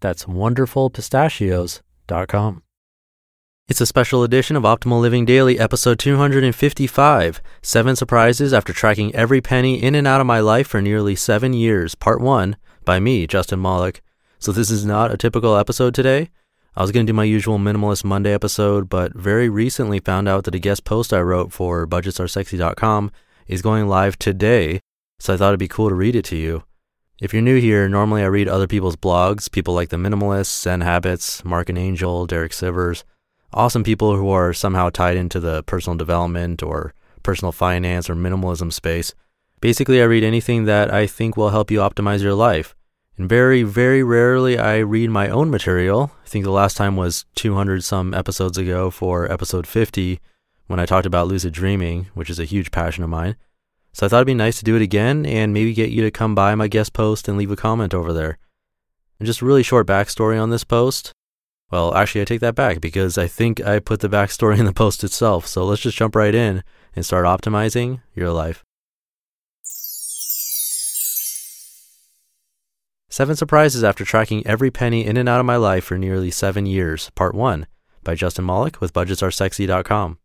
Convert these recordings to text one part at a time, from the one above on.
That's wonderfulpistachios.com. It's a special edition of Optimal Living Daily, episode 255 Seven Surprises After Tracking Every Penny In and Out of My Life for Nearly Seven Years, Part 1, by me, Justin Malik. So, this is not a typical episode today. I was going to do my usual Minimalist Monday episode, but very recently found out that a guest post I wrote for budgetsaresexy.com is going live today, so I thought it'd be cool to read it to you. If you're new here, normally I read other people's blogs, people like The Minimalists, Zen Habits, Marc and Angel, Derek Sivers, awesome people who are somehow tied into the personal development or personal finance or minimalism space. Basically, I read anything that I think will help you optimize your life. And very, very rarely I read my own material. I think the last time was 200 some episodes ago for episode 50 when I talked about lucid dreaming, which is a huge passion of mine. So I thought it'd be nice to do it again and maybe get you to come by my guest post and leave a comment over there. And just a really short backstory on this post. Well, actually, I take that back because I think I put the backstory in the post itself. So let's just jump right in and start optimizing your life. Seven Surprises After Tracking Every Penny In and Out of My Life for Nearly Seven Years, Part 1 by Justin Malik with BudgetsAreSexy.com.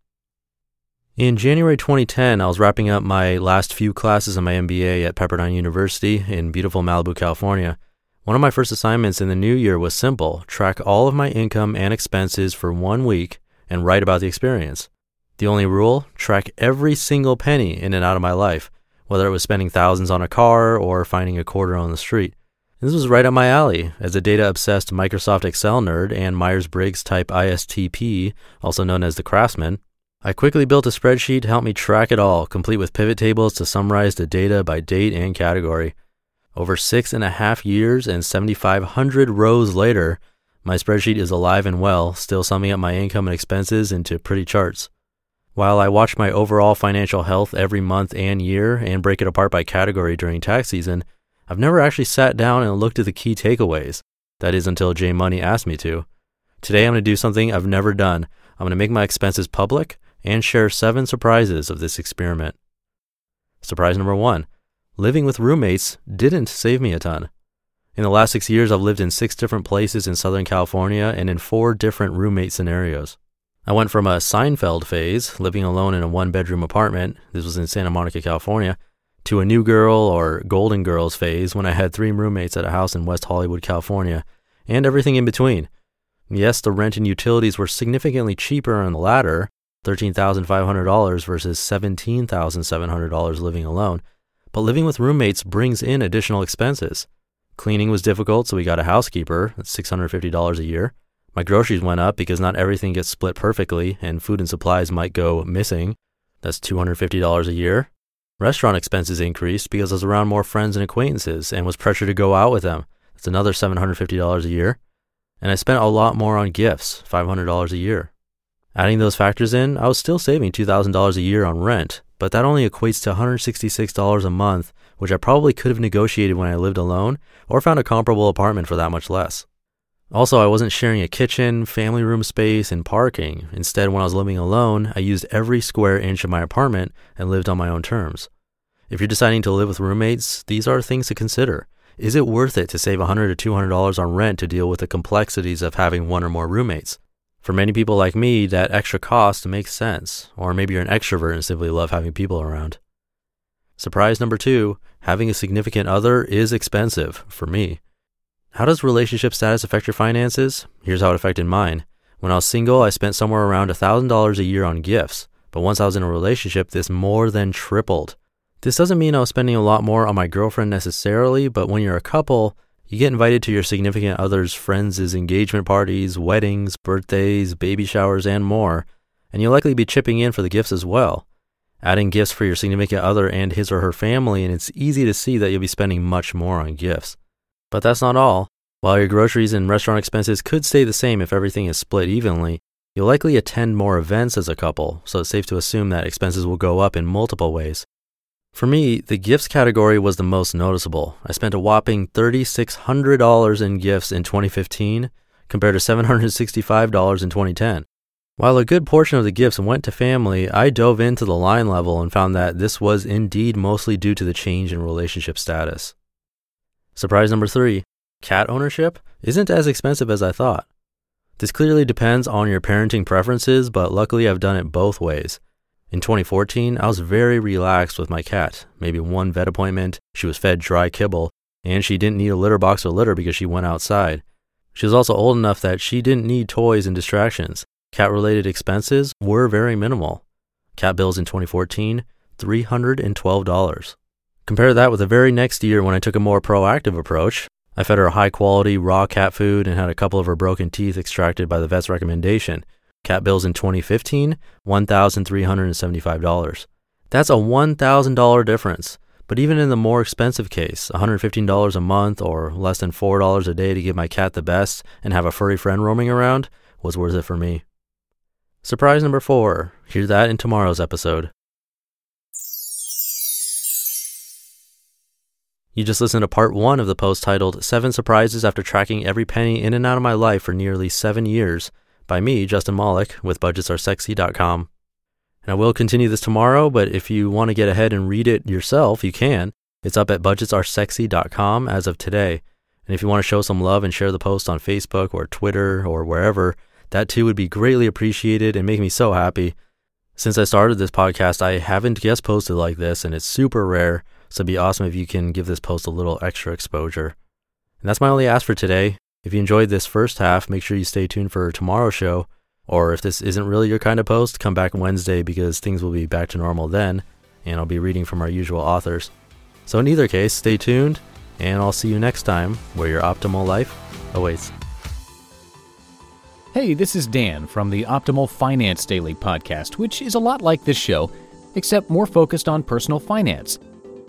In January 2010, I was wrapping up my last few classes of my MBA at Pepperdine University in beautiful Malibu, California. One of my first assignments in the new year was simple track all of my income and expenses for one week and write about the experience. The only rule track every single penny in and out of my life, whether it was spending thousands on a car or finding a quarter on the street. This was right up my alley as a data obsessed Microsoft Excel nerd and Myers Briggs type ISTP, also known as the craftsman. I quickly built a spreadsheet to help me track it all, complete with pivot tables to summarize the data by date and category. Over six and a half years and 7,500 rows later, my spreadsheet is alive and well, still summing up my income and expenses into pretty charts. While I watch my overall financial health every month and year and break it apart by category during tax season, I've never actually sat down and looked at the key takeaways. That is until J Money asked me to. Today I'm going to do something I've never done. I'm going to make my expenses public and share seven surprises of this experiment. Surprise number one living with roommates didn't save me a ton. In the last six years, I've lived in six different places in Southern California and in four different roommate scenarios. I went from a Seinfeld phase, living alone in a one bedroom apartment, this was in Santa Monica, California, to a New Girl or Golden Girls phase when I had three roommates at a house in West Hollywood, California, and everything in between. Yes, the rent and utilities were significantly cheaper on the latter, $13,500 versus $17,700 living alone. But living with roommates brings in additional expenses. Cleaning was difficult, so we got a housekeeper. That's $650 a year. My groceries went up because not everything gets split perfectly, and food and supplies might go missing. That's $250 a year. Restaurant expenses increased because I was around more friends and acquaintances and was pressured to go out with them. That's another $750 a year. And I spent a lot more on gifts, $500 a year. Adding those factors in, I was still saving $2,000 a year on rent, but that only equates to $166 a month, which I probably could have negotiated when I lived alone or found a comparable apartment for that much less. Also, I wasn't sharing a kitchen, family room space, and parking. Instead, when I was living alone, I used every square inch of my apartment and lived on my own terms. If you're deciding to live with roommates, these are things to consider. Is it worth it to save $100 to $200 on rent to deal with the complexities of having one or more roommates? For many people like me, that extra cost makes sense, or maybe you're an extrovert and simply love having people around. Surprise number two having a significant other is expensive for me. How does relationship status affect your finances? Here's how it affected mine. When I was single, I spent somewhere around $1,000 a year on gifts, but once I was in a relationship, this more than tripled. This doesn't mean I was spending a lot more on my girlfriend necessarily, but when you're a couple, you get invited to your significant other's friends' engagement parties, weddings, birthdays, baby showers, and more, and you'll likely be chipping in for the gifts as well. Adding gifts for your significant other and his or her family, and it's easy to see that you'll be spending much more on gifts. But that's not all. While your groceries and restaurant expenses could stay the same if everything is split evenly, you'll likely attend more events as a couple, so it's safe to assume that expenses will go up in multiple ways. For me, the gifts category was the most noticeable. I spent a whopping $3,600 in gifts in 2015 compared to $765 in 2010. While a good portion of the gifts went to family, I dove into the line level and found that this was indeed mostly due to the change in relationship status. Surprise number three cat ownership isn't as expensive as I thought. This clearly depends on your parenting preferences, but luckily I've done it both ways. In 2014, I was very relaxed with my cat. Maybe one vet appointment, she was fed dry kibble, and she didn't need a litter box or litter because she went outside. She was also old enough that she didn't need toys and distractions. Cat related expenses were very minimal. Cat bills in 2014, $312. Compare that with the very next year when I took a more proactive approach. I fed her high quality raw cat food and had a couple of her broken teeth extracted by the vet's recommendation. Cat bills in 2015, $1,375. That's a $1,000 difference. But even in the more expensive case, $115 a month or less than $4 a day to give my cat the best and have a furry friend roaming around was worth it for me. Surprise number four. Hear that in tomorrow's episode. You just listened to part one of the post titled Seven Surprises After Tracking Every Penny In and Out of My Life for Nearly Seven Years by me, Justin Malik, with budgetsaresexy.com. And I will continue this tomorrow, but if you want to get ahead and read it yourself, you can. It's up at budgetsaresexy.com as of today. And if you want to show some love and share the post on Facebook or Twitter or wherever, that too would be greatly appreciated and make me so happy. Since I started this podcast, I haven't guest posted like this, and it's super rare. So it'd be awesome if you can give this post a little extra exposure. And that's my only ask for today. If you enjoyed this first half, make sure you stay tuned for tomorrow's show. Or if this isn't really your kind of post, come back Wednesday because things will be back to normal then, and I'll be reading from our usual authors. So, in either case, stay tuned, and I'll see you next time where your optimal life awaits. Hey, this is Dan from the Optimal Finance Daily podcast, which is a lot like this show, except more focused on personal finance.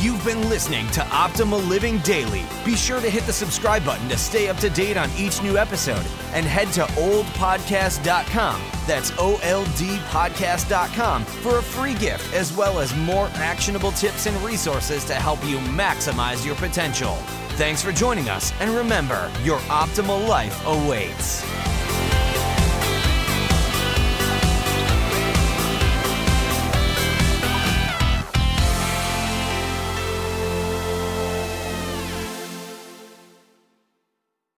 You've been listening to Optimal Living Daily. Be sure to hit the subscribe button to stay up to date on each new episode and head to oldpodcast.com. That's O L D podcast.com for a free gift as well as more actionable tips and resources to help you maximize your potential. Thanks for joining us, and remember, your optimal life awaits.